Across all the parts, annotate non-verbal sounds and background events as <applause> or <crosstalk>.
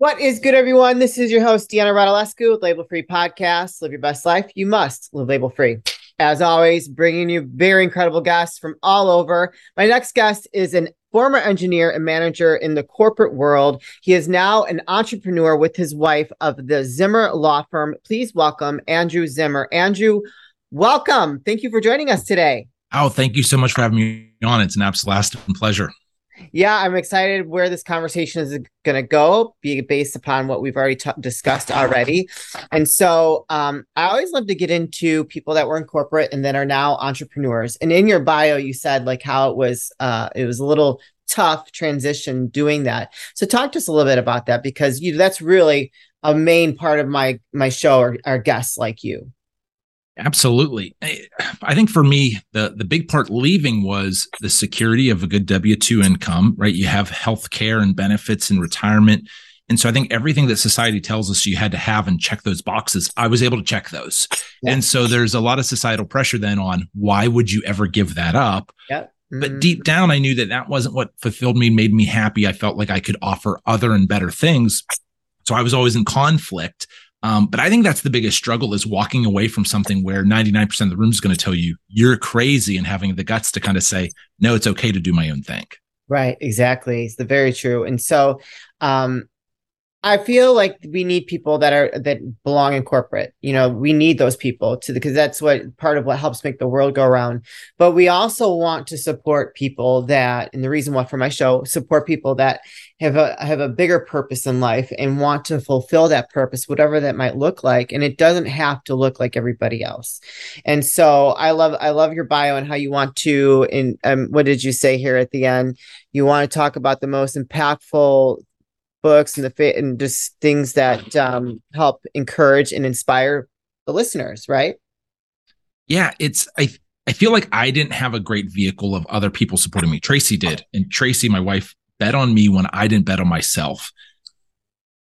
What is good, everyone? This is your host, Deanna Radulescu with Label Free Podcast. Live your best life. You must live label free. As always, bringing you very incredible guests from all over. My next guest is an former engineer and manager in the corporate world. He is now an entrepreneur with his wife of the Zihmer Law Firm. Please welcome Andrew Zihmer. Andrew, welcome. Thank you for joining us today. Oh, thank you so much for having me on. It's an absolute pleasure yeah, I'm excited where this conversation is going to go, be based upon what we've already t- discussed already. And so, um, I always love to get into people that were in corporate and then are now entrepreneurs. And in your bio, you said like how it was, uh, it was a little tough transition doing that. So, talk to us a little bit about that because you that's really a main part of my my show are, are guests like you. Absolutely. I think for me, the the big part leaving was the security of a good W two income. Right, you have health care and benefits and retirement, and so I think everything that society tells us you had to have and check those boxes, I was able to check those. Yeah. And so there's a lot of societal pressure then on why would you ever give that up? Yeah. Mm-hmm. But deep down, I knew that that wasn't what fulfilled me, made me happy. I felt like I could offer other and better things. So I was always in conflict um, but I think that's the biggest struggle is walking away from something where 99% of the room is going to tell you you're crazy and having the guts to kind of say, no, it's okay to do my own thing. Right. Exactly. It's the very true. And so, um, I feel like we need people that are that belong in corporate. You know, we need those people to because that's what part of what helps make the world go around. But we also want to support people that, and the reason why for my show, support people that have a have a bigger purpose in life and want to fulfill that purpose, whatever that might look like. And it doesn't have to look like everybody else. And so I love I love your bio and how you want to. And um, what did you say here at the end? You want to talk about the most impactful books and the fit and just things that um, help encourage and inspire the listeners, right? Yeah, it's I I feel like I didn't have a great vehicle of other people supporting me. Tracy did, and Tracy, my wife, bet on me when I didn't bet on myself.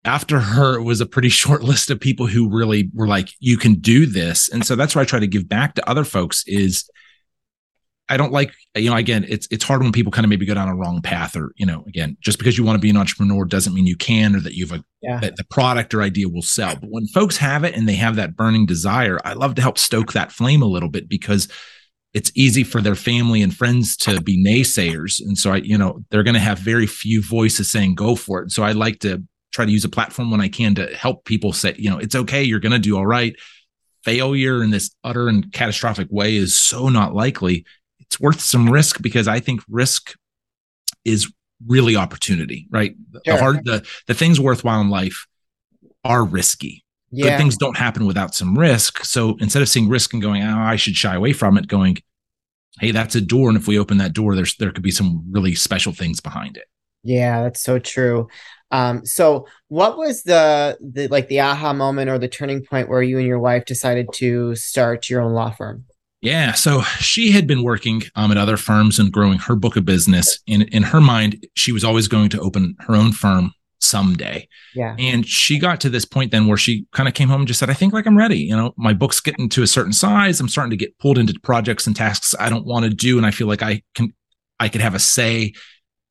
After her, it was a pretty <laughs> short list of people who really were like, "You can do this," and so that's why I try to give back to other folks. Is I don't like, you know, again, it's it's hard when people kind of maybe go down a wrong path or, you know, again, just because you want to be an entrepreneur doesn't mean you can or that you have a uh, yeah. that the product or idea will sell. But when folks have it and they have that burning desire, I love to help stoke that flame a little bit because it's easy for their family and friends to be naysayers. And so I, you know, they're going to have very few voices saying go for it. So I like to try to use a platform when I can to help people say, you know, it's okay, you're going to do all right. Failure in this utter and catastrophic way is so not likely it's worth some risk because I think risk is really opportunity, right? Sure. The hard the the things worthwhile in life are risky. Yeah. Good things don't happen without some risk. So instead of seeing risk and going, oh, I should shy away from it, going, hey, that's a door. And if we open that door, there's there could be some really special things behind it. Yeah, that's so true. Um, so what was the the like the aha moment or the turning point where you and your wife decided to start your own law firm? Yeah. So she had been working um, at other firms and growing her book of business. In in her mind, she was always going to open her own firm someday. Yeah. And she got to this point then where she kind of came home and just said, I think like I'm ready. You know, my book's getting to a certain size. I'm starting to get pulled into projects and tasks I don't want to do. And I feel like I can I could have a say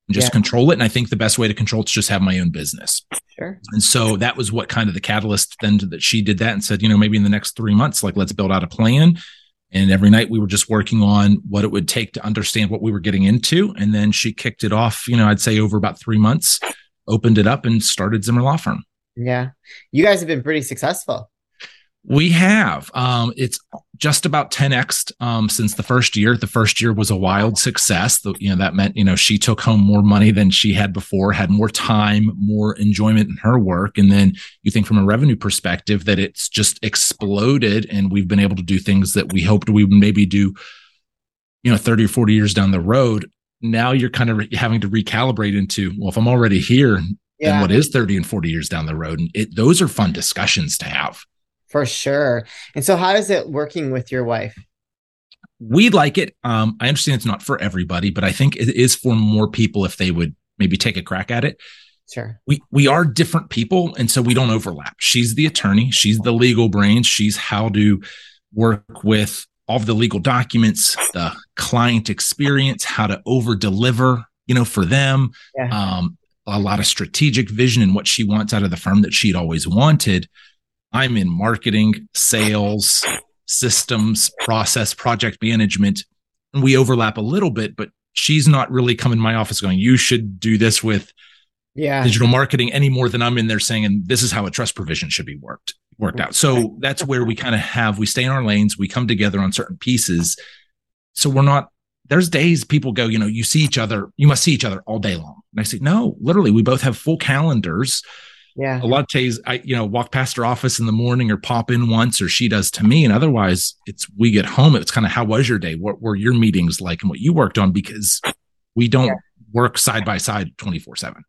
and just yeah. control it. And I think the best way to control it is just have my own business. Sure. And so that was what kind of the catalyst then that she did that and said, you know, maybe in the next three months, like let's build out a plan and every night we were just working on what it would take to understand what we were getting into. And then she kicked it off, you know, I'd say over about three months, opened it up and started Zihmer Law Firm. Yeah. You guys have been pretty successful. We have. Um, it's just about 10x um, since the first year. The first year was a wild success. The, you know that meant you know she took home more money than she had before, had more time, more enjoyment in her work, and then you think from a revenue perspective that it's just exploded, and we've been able to do things that we hoped we would maybe do, you know, 30 or 40 years down the road. Now you're kind of having to recalibrate into well, if I'm already here, yeah. then what is 30 and 40 years down the road? And it, those are fun discussions to have. For sure. And so, how is it working with your wife? We like it. Um, I understand it's not for everybody, but I think it is for more people if they would maybe take a crack at it. Sure. We we are different people, and so we don't overlap. She's the attorney. She's the legal brain. She's how to work with all of the legal documents, the client experience, how to over deliver, you know, for them. Yeah. Um, a lot of strategic vision and what she wants out of the firm that she'd always wanted. I'm in marketing, sales, systems, process, project management. And we overlap a little bit, but she's not really coming to my office going, you should do this with yeah. digital marketing any more than I'm in there saying, and this is how a trust provision should be worked, worked out. So that's where we kind of have, we stay in our lanes, we come together on certain pieces. So we're not, there's days people go, you know, you see each other, you must see each other all day long. And I say, no, literally, we both have full calendars. Yeah. A lot of days I, you know, walk past her office in the morning or pop in once or she does to me. And otherwise it's we get home. It's kind of how was your day? What were your meetings like and what you worked on? Because we don't yeah. work side by side 24 seven.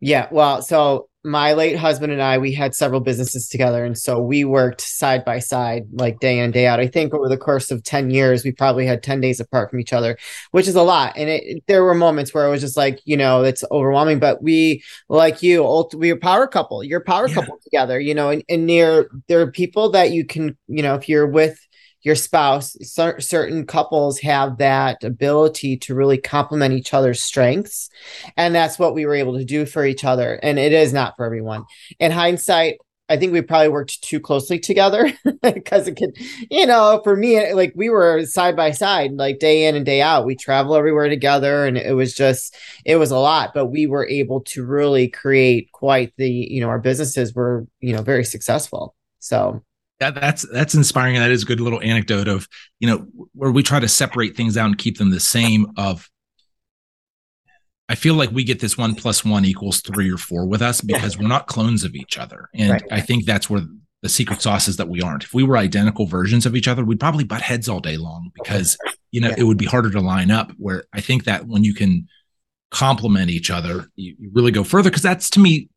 Yeah. Well, so my late husband and I, we had several businesses together. And so we worked side by side, like day in, day out. I think over the course of 10 years, we probably had 10 days apart from each other, which is a lot. And it, there were moments where it was just like, you know, it's overwhelming. But we, like you, we are a power couple. You're a power yeah. couple together, you know, and, and near there are people that you can, you know, if you're with your spouse cer- certain couples have that ability to really complement each other's strengths and that's what we were able to do for each other and it is not for everyone in hindsight I think we probably worked too closely together <laughs> because it could, you know, for me, like we were side by side, like day in and day out. We travel everywhere together and it was just, it was a lot, but we were able to really create quite the, you know, our businesses were, you know, very successful. So that, that's that's inspiring and that is a good little anecdote of you know where we try to separate things out and keep them the same of i feel like we get this one plus one equals three or four with us because we're not clones of each other and right. i think that's where the secret sauce is that we aren't if we were identical versions of each other we'd probably butt heads all day long because you know yeah. it would be harder to line up where i think that when you can complement each other you, you really go further because that's to me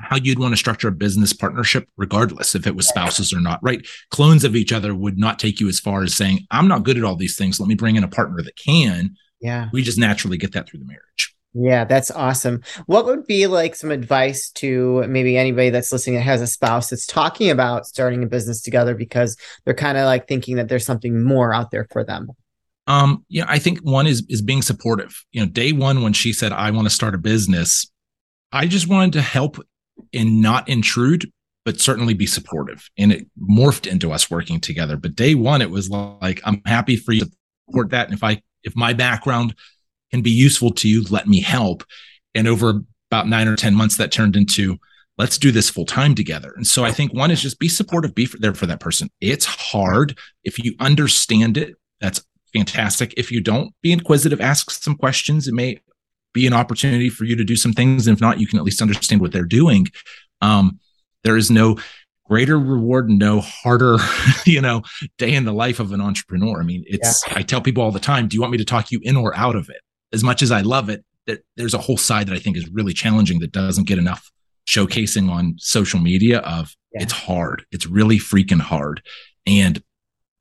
how you'd want to structure a business partnership, regardless if it was spouses or not, right? Clones of each other would not take you as far as saying, I'm not good at all these things. Let me bring in a partner that can. Yeah. We just naturally get that through the marriage. Yeah, that's awesome. What would be like some advice to maybe anybody that's listening that has a spouse that's talking about starting a business together because they're kind of like thinking that there's something more out there for them? Um, yeah, I think one is is being supportive. You know, day one when she said I want to start a business, I just wanted to help and not intrude, but certainly be supportive. And it morphed into us working together. But day one, it was like, I'm happy for you to support that. And if I, if my background can be useful to you, let me help. And over about nine or 10 months, that turned into, let's do this full time together. And so I think one is just be supportive, be there for that person. It's hard. If you understand it, that's fantastic. If you don't, be inquisitive, ask some questions. It may be an opportunity for you to do some things. And if not, you can at least understand what they're doing. Um, there is no greater reward, no harder, <laughs> you know, day in the life of an entrepreneur. I mean, it's, yeah. I tell people all the time, do you want me to talk you in or out of it? As much as I love it, that there's a whole side that I think is really challenging that doesn't get enough showcasing on social media of yeah. it's hard. It's really freaking hard. And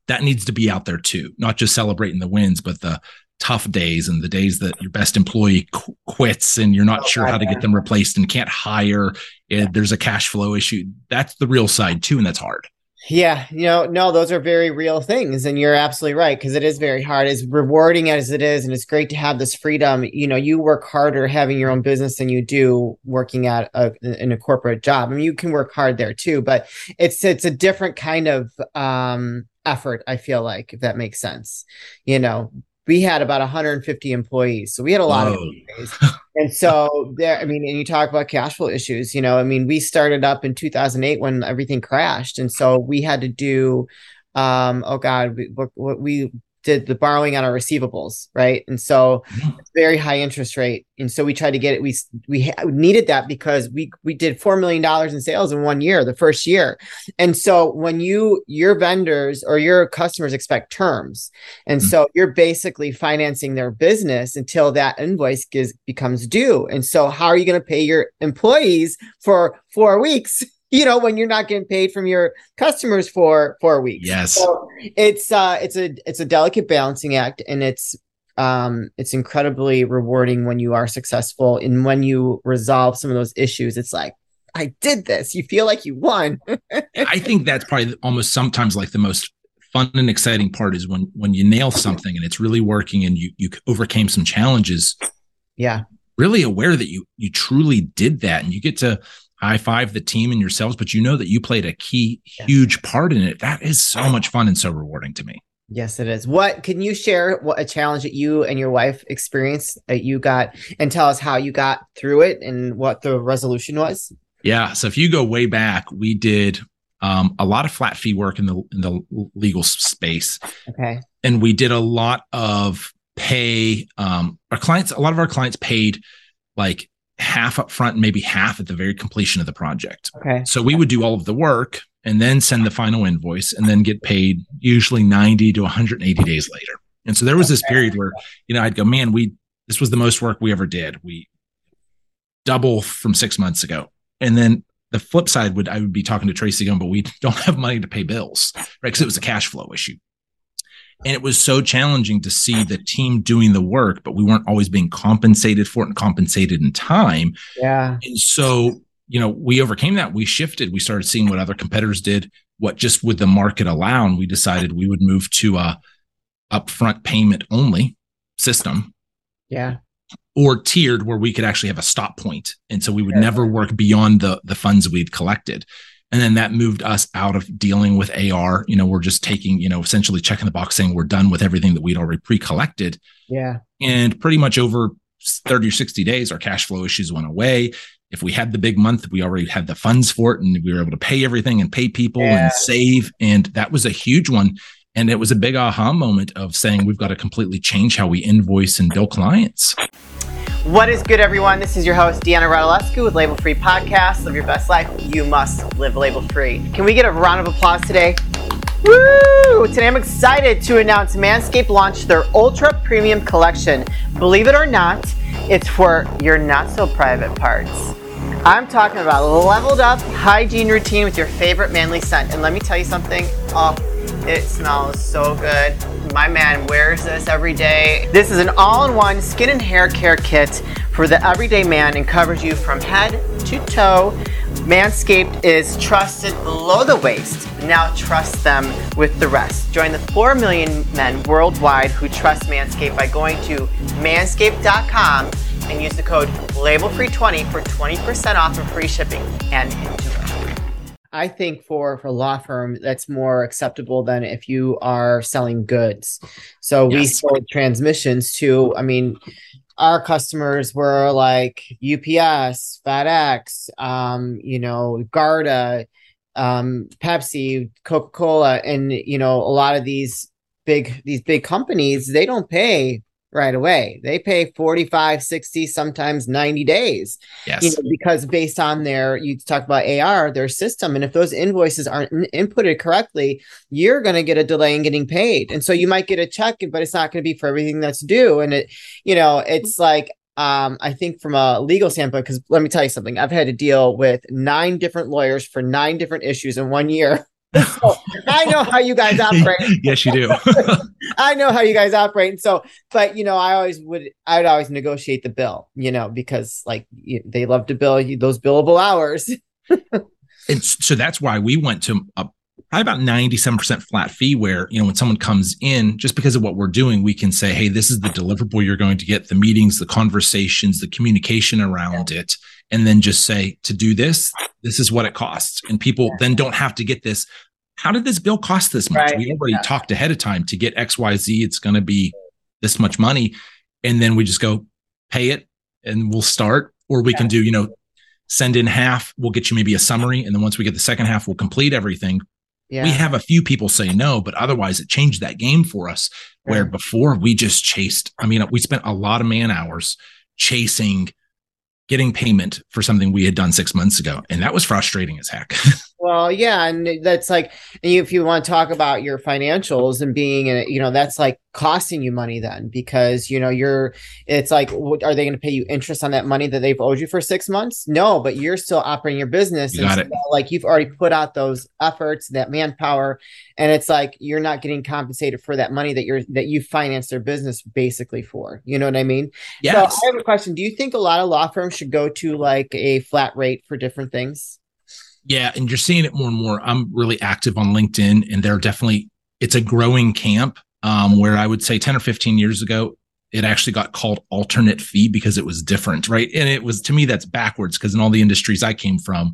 that needs to be out there too, not just celebrating the wins, but the tough days and the days that your best employee qu- quits and you're not oh, sure how to get them replaced and can't hire and there's a cash flow issue. That's the real side too and that's hard. Yeah you know no those are very real things and you're absolutely right because it is very hard as rewarding as it is and it's great to have this freedom you know you work harder having your own business than you do working at a in a corporate job. I mean you can work hard there too but it's it's a different kind of um effort i feel like if that makes sense you know we had about 150 employees. So we had a lot Whoa. of employees. and so <laughs> there, I mean, and you talk about cash flow issues, you know, I mean, we started up in 2008 when everything crashed. And so we had to do, um, oh God, we, we did the borrowing on our receivables, right? And so very high interest rate. And so we tried to get it. We we needed that because we we did four million dollars in sales in one year, the first year. And so when you your vendors or your customers expect terms, and mm-hmm. so you're basically financing their business until that invoice gives becomes due. And so how are you going to pay your employees for four weeks? <laughs> you know when you're not getting paid from your customers for four weeks. Yes. So it's uh it's a it's a delicate balancing act and it's um it's incredibly rewarding when you are successful and when you resolve some of those issues it's like i did this. You feel like you won. <laughs> I think that's probably almost sometimes like the most fun and exciting part is when when you nail something and it's really working and you you overcame some challenges. Yeah. Really aware that you you truly did that and you get to high five the team and yourselves, but you know that you played a key, huge part in it. That is so much fun and so rewarding to me. Yes, it is. What can you share what a challenge that you and your wife experienced that you got and tell us how you got through it and what the resolution was? Yeah. So if you go way back, we did um, a lot of flat fee work in the in the legal space. Okay. And we did a lot of pay um, our clients a lot of our clients paid like half up front and maybe half at the very completion of the project. Okay. So we would do all of the work and then send the final invoice and then get paid usually 90 to 180 days later. And so there was this period where, you know, I'd go, man, we, this was the most work we ever did. We double from six months ago. And then the flip side would, I would be talking to Tracy going, but we don't have money to pay bills, right? Cause it was a cash flow issue. And it was so challenging to see the team doing the work, but we weren't always being compensated for it and compensated in time. Yeah. And so, you know, we overcame that. We shifted. We started seeing what other competitors did, what just would the market allow. And we decided we would move to a upfront payment only system. Yeah. Or tiered where we could actually have a stop point. And so we would yeah. never work beyond the the funds we'd collected. And then that moved us out of dealing with AR. You know, we're just taking, you know, essentially checking the box saying we're done with everything that we'd already pre collected. Yeah. And pretty much over 30 or 60 days, our cash flow issues went away. If we had the big month, we already had the funds for it and we were able to pay everything and pay people yeah. and save. And that was a huge one. And it was a big aha moment of saying we've got to completely change how we invoice and bill clients. What is good, everyone? This is your host, Deanna Radulescu with Label Free Podcast. Live your best life. You must live label free. Can we get a round of applause today? Woo! Today I'm excited to announce Manscaped launched their Ultra Premium Collection. Believe it or not, it's for your not so private parts. I'm talking about leveled up hygiene routine with your favorite manly scent. And let me tell you something. Oh, it smells so good. My man wears this every day. This is an all-in-one skin and hair care kit for the everyday man and covers you from head to toe. Manscaped is trusted below the waist. Now trust them with the rest. Join the 4 million men worldwide who trust Manscaped by going to manscaped.com and use the code LABELFREE20 for 20% off and free shipping. And enjoy. I think for for law firm that's more acceptable than if you are selling goods. So yes. we sold transmissions to. I mean, our customers were like UPS, FedEx, um, you know, Garda, um, Pepsi, Coca Cola, and you know a lot of these big these big companies they don't pay right away. They pay 45, 60, sometimes 90 days. Yes. You know, because based on their, you talk about AR, their system. And if those invoices aren't inputted correctly, you're going to get a delay in getting paid. And so you might get a check, but it's not going to be for everything that's due. And it, you know, it's like, um, I think from a legal standpoint, because let me tell you something, I've had to deal with nine different lawyers for nine different issues in one year. So I know how you guys <laughs> operate. yes, you do. <laughs> I know how you guys operate. And so, but you know, I always would, I would always negotiate the bill, you know, because like they love to bill you those billable hours. <laughs> and so that's why we went to a probably about 97% flat fee where, you know, when someone comes in, just because of what we're doing, we can say, Hey, this is the deliverable you're going to get, the meetings, the conversations, the communication around yeah. it. And then just say to do this, this is what it costs. And people yeah. then don't have to get this. How did this bill cost this much? Right. We already yeah. talked ahead of time to get XYZ. It's going to be this much money. And then we just go pay it and we'll start, or we can do, you know, send in half. We'll get you maybe a summary. And then once we get the second half, we'll complete everything yeah. We have a few people say no, but otherwise it changed that game for us where before we just chased. I mean, we spent a lot of man hours chasing getting payment for something we had done six months ago. And that was frustrating as heck. <laughs> Well, yeah, and that's like if you want to talk about your financials and being, a, you know, that's like costing you money then because you know you're. It's like, are they going to pay you interest on that money that they've owed you for six months? No, but you're still operating your business. You got it. like you've already put out those efforts, that manpower, and it's like you're not getting compensated for that money that you're that you financed their business basically for. You know what I mean? Yeah. So I have a question. Do you think a lot of law firms should go to like a flat rate for different things? Yeah, and you're seeing it more and more. I'm really active on LinkedIn, and they're definitely it's a growing camp. Um, where I would say 10 or 15 years ago, it actually got called alternate fee because it was different, right? And it was to me that's backwards because in all the industries I came from,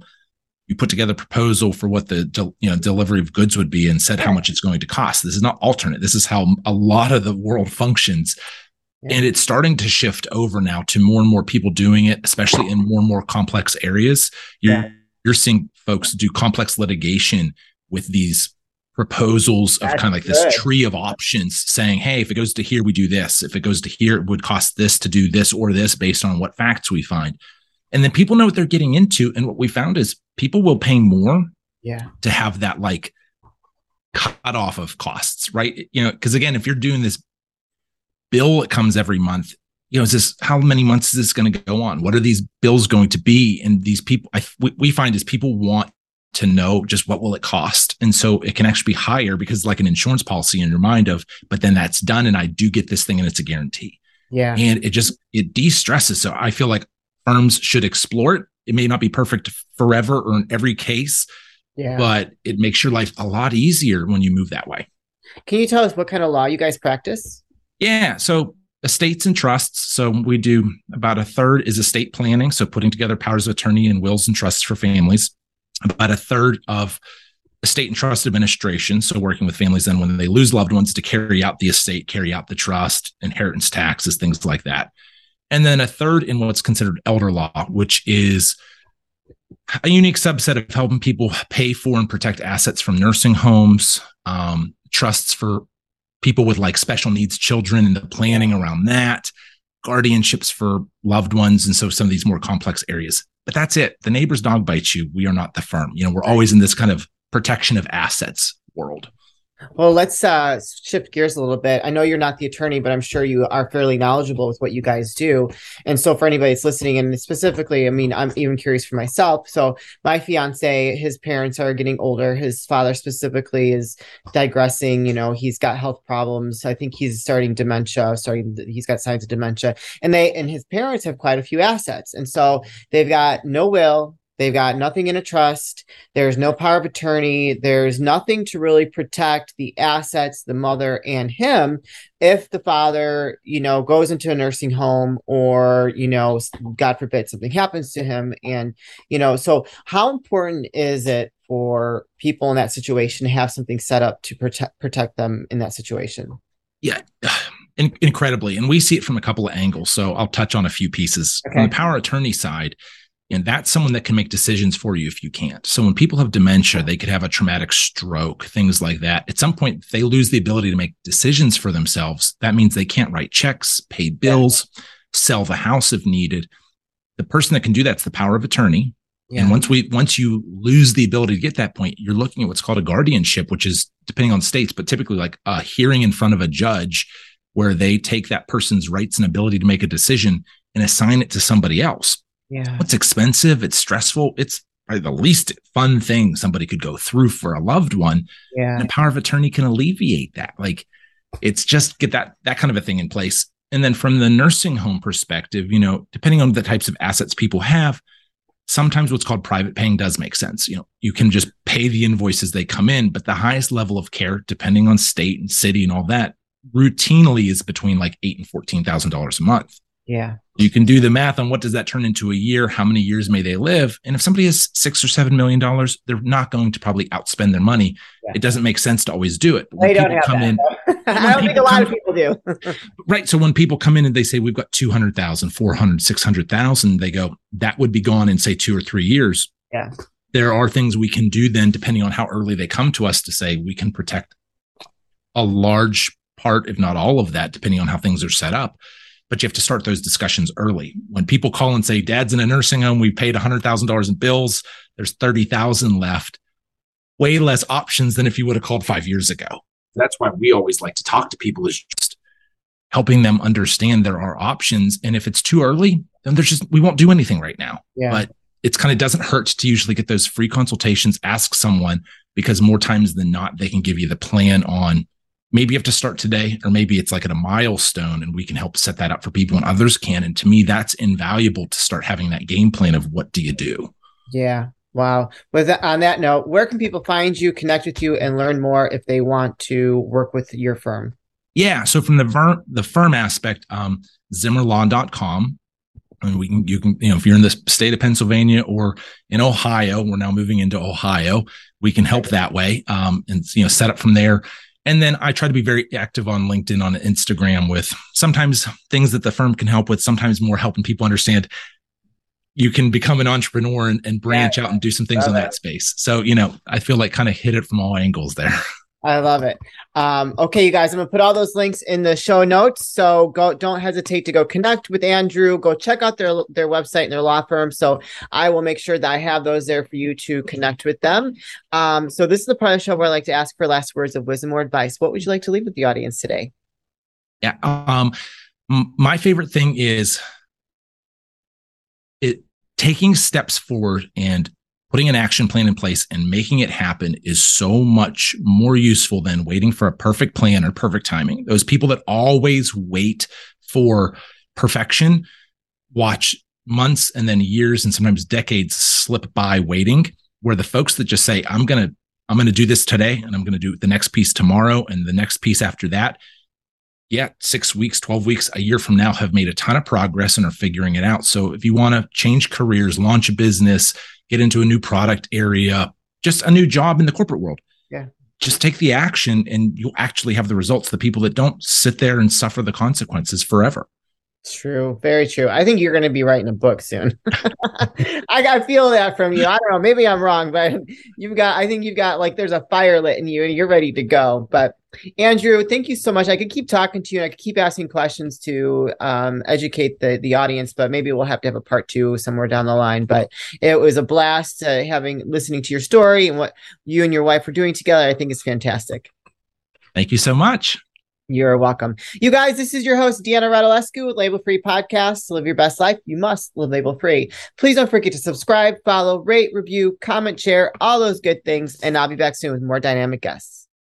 you put together a proposal for what the you know delivery of goods would be and said how much it's going to cost. This is not alternate. This is how a lot of the world functions. Yeah. And it's starting to shift over now to more and more people doing it, especially in more and more complex areas. You're yeah. you're seeing folks do complex litigation with these proposals of That's kind of like this tree of options saying, hey, if it goes to here, we do this. If it goes to here, it would cost this to do this or this based on what facts we find. And then people know what they're getting into. And what we found is people will pay more yeah. to have that like cut off of costs, right? You know, because again, if you're doing this bill that comes every month, you know, is this how many months is this going to go on? What are these bills going to be? And these people, I, we find is people want to know just what will it cost? And so it can actually be higher because like an insurance policy in your mind of but then that's done and i do get this thing and it's a guarantee. Yeah. And it just it de-stresses. So i feel like firms should explore it. It may not be perfect forever or in every case yeah. but it makes your life a lot easier when you move that way. Can you tell us what kind of law you guys practice? Yeah. So estates and trusts so we do about a third is estate planning so putting together powers of attorney and wills and trusts for families about a third of estate and trust administration. So working with families then when they lose loved ones to carry out the estate, carry out the trust, inheritance taxes, things like that. And then a third in what's considered elder law, which is a unique subset of helping people pay for and protect assets from nursing homes, um, trusts for people with like special needs children and the planning around that, guardianships for loved ones. And so some of these more complex areas but that's it. The neighbor's dog bites you. We are not the firm. You know, we're always in this kind of protection of assets world. Well, let's uh, shift gears a little bit. I know you're not the attorney, but I'm sure you are fairly knowledgeable with what you guys do. And so, for anybody that's listening, and specifically, I mean, I'm even curious for myself. So, my fiance, his parents are getting older. His father specifically is digressing. You know, he's got health problems. I think he's starting dementia. Starting, he's got signs of dementia, and they and his parents have quite a few assets. And so, they've got no will, They've got nothing in a trust. There's no power of attorney. There's nothing to really protect the assets, the mother and him. If the father, you know, goes into a nursing home or, you know, God forbid something happens to him. And, you know, so how important is it for people in that situation to have something set up to protect protect them in that situation? Yeah. <sighs> In- incredibly. And we see it from a couple of angles. So I'll touch on a few pieces. Okay. On the power attorney side, and that's someone that can make decisions for you if you can't. So when people have dementia, they could have a traumatic stroke, things like that. At some point, they lose the ability to make decisions for themselves. That means they can't write checks, pay bills, sell the house if needed. The person that can do that's the power of attorney. Yeah. And once we once you lose the ability to get that point, you're looking at what's called a guardianship, which is depending on states, but typically like a hearing in front of a judge where they take that person's rights and ability to make a decision and assign it to somebody else. Yeah. It's expensive, it's stressful, it's the least fun thing somebody could go through for a loved one. Yeah. And a power of attorney can alleviate that. Like it's just get that that kind of a thing in place. And then from the nursing home perspective, you know, depending on the types of assets people have, sometimes what's called private paying does make sense. You know, you can just pay the invoices they come in, but the highest level of care, depending on state and city and all that, routinely is between like eight and fourteen thousand dollars a month. Yeah. You can do the math on what does that turn into a year? How many years may they live? And if somebody has six or seven million dollars, they're not going to probably outspend their money. Yeah. It doesn't make sense to always do it. They don't have come that, in, <laughs> I don't think a lot of people do. <laughs> right. So when people come in and they say we've got 200,000, 400, 600,000, they go, that would be gone in say two or three years. Yeah. There are things we can do then, depending on how early they come to us to say we can protect a large part, if not all of that, depending on how things are set up but you have to start those discussions early. When people call and say, Dad's in a nursing home, we paid $100,000 in bills, there's 30,000 left, way less options than if you would have called five years ago. That's why we always like to talk to people is just helping them understand there are options. And if it's too early, then there's just, we won't do anything right now. Yeah. But it's kind of doesn't hurt to usually get those free consultations, ask someone because more times than not, they can give you the plan on maybe you have to start today or maybe it's like at a milestone and we can help set that up for people and others can and to me that's invaluable to start having that game plan of what do you do yeah wow with that, on that note where can people find you connect with you and learn more if they want to work with your firm Yeah. So from the ver- the firm aspect, um, zihmerlaw.com. And we can, you can, you know, if you're in the state of Pennsylvania or in Ohio, we're now moving into Ohio, we can help that way. Um, and, you know, set up from there. And then I try to be very active on LinkedIn, on Instagram with sometimes things that the firm can help with, sometimes more helping people understand you can become an entrepreneur and, and branch yeah, out and do some things in that space. So, you know, I feel like kind of hit it from all angles there. <laughs> I love it. Um, okay, you guys, I'm gonna put all those links in the show notes. So go, don't hesitate to go connect with Andrew. Go check out their their website and their law firm. So I will make sure that I have those there for you to connect with them. Um, so this is the part of the show where I like to ask for last words of wisdom or advice. What would you like to leave with the audience today? Yeah, um, my favorite thing is it taking steps forward and putting an action plan in place and making it happen is so much more useful than waiting for a perfect plan or perfect timing. Those people that always wait for perfection watch months and then years and sometimes decades slip by waiting where the folks that just say i'm going to i'm going to do this today and i'm going to do the next piece tomorrow and the next piece after that yeah, six weeks, 12 weeks, a year from now have made a ton of progress and are figuring it out. So if you want to change careers, launch a business, get into a new product area, just a new job in the corporate world. Yeah. Just take the action and you'll actually have the results. The people that don't sit there and suffer the consequences forever. True, very true. I think you're going to be writing a book soon. <laughs> I, I feel that from you. I don't know, maybe I'm wrong, but <laughs> you've got. I think you've got like there's a fire lit in you, and you're ready to go. But Andrew, thank you so much. I could keep talking to you, and I could keep asking questions to um, educate the the audience, but maybe we'll have to have a part two somewhere down the line. But it was a blast uh, having listening to your story and what you and your wife are doing together. I think is fantastic. Thank you so much. You're welcome. You guys, this is your host, Deanna Radulescu with Label Free Podcast. To live your best life, you must live label free. Please don't forget to subscribe, follow, rate, review, comment, share, all those good things. And I'll be back soon with more dynamic guests.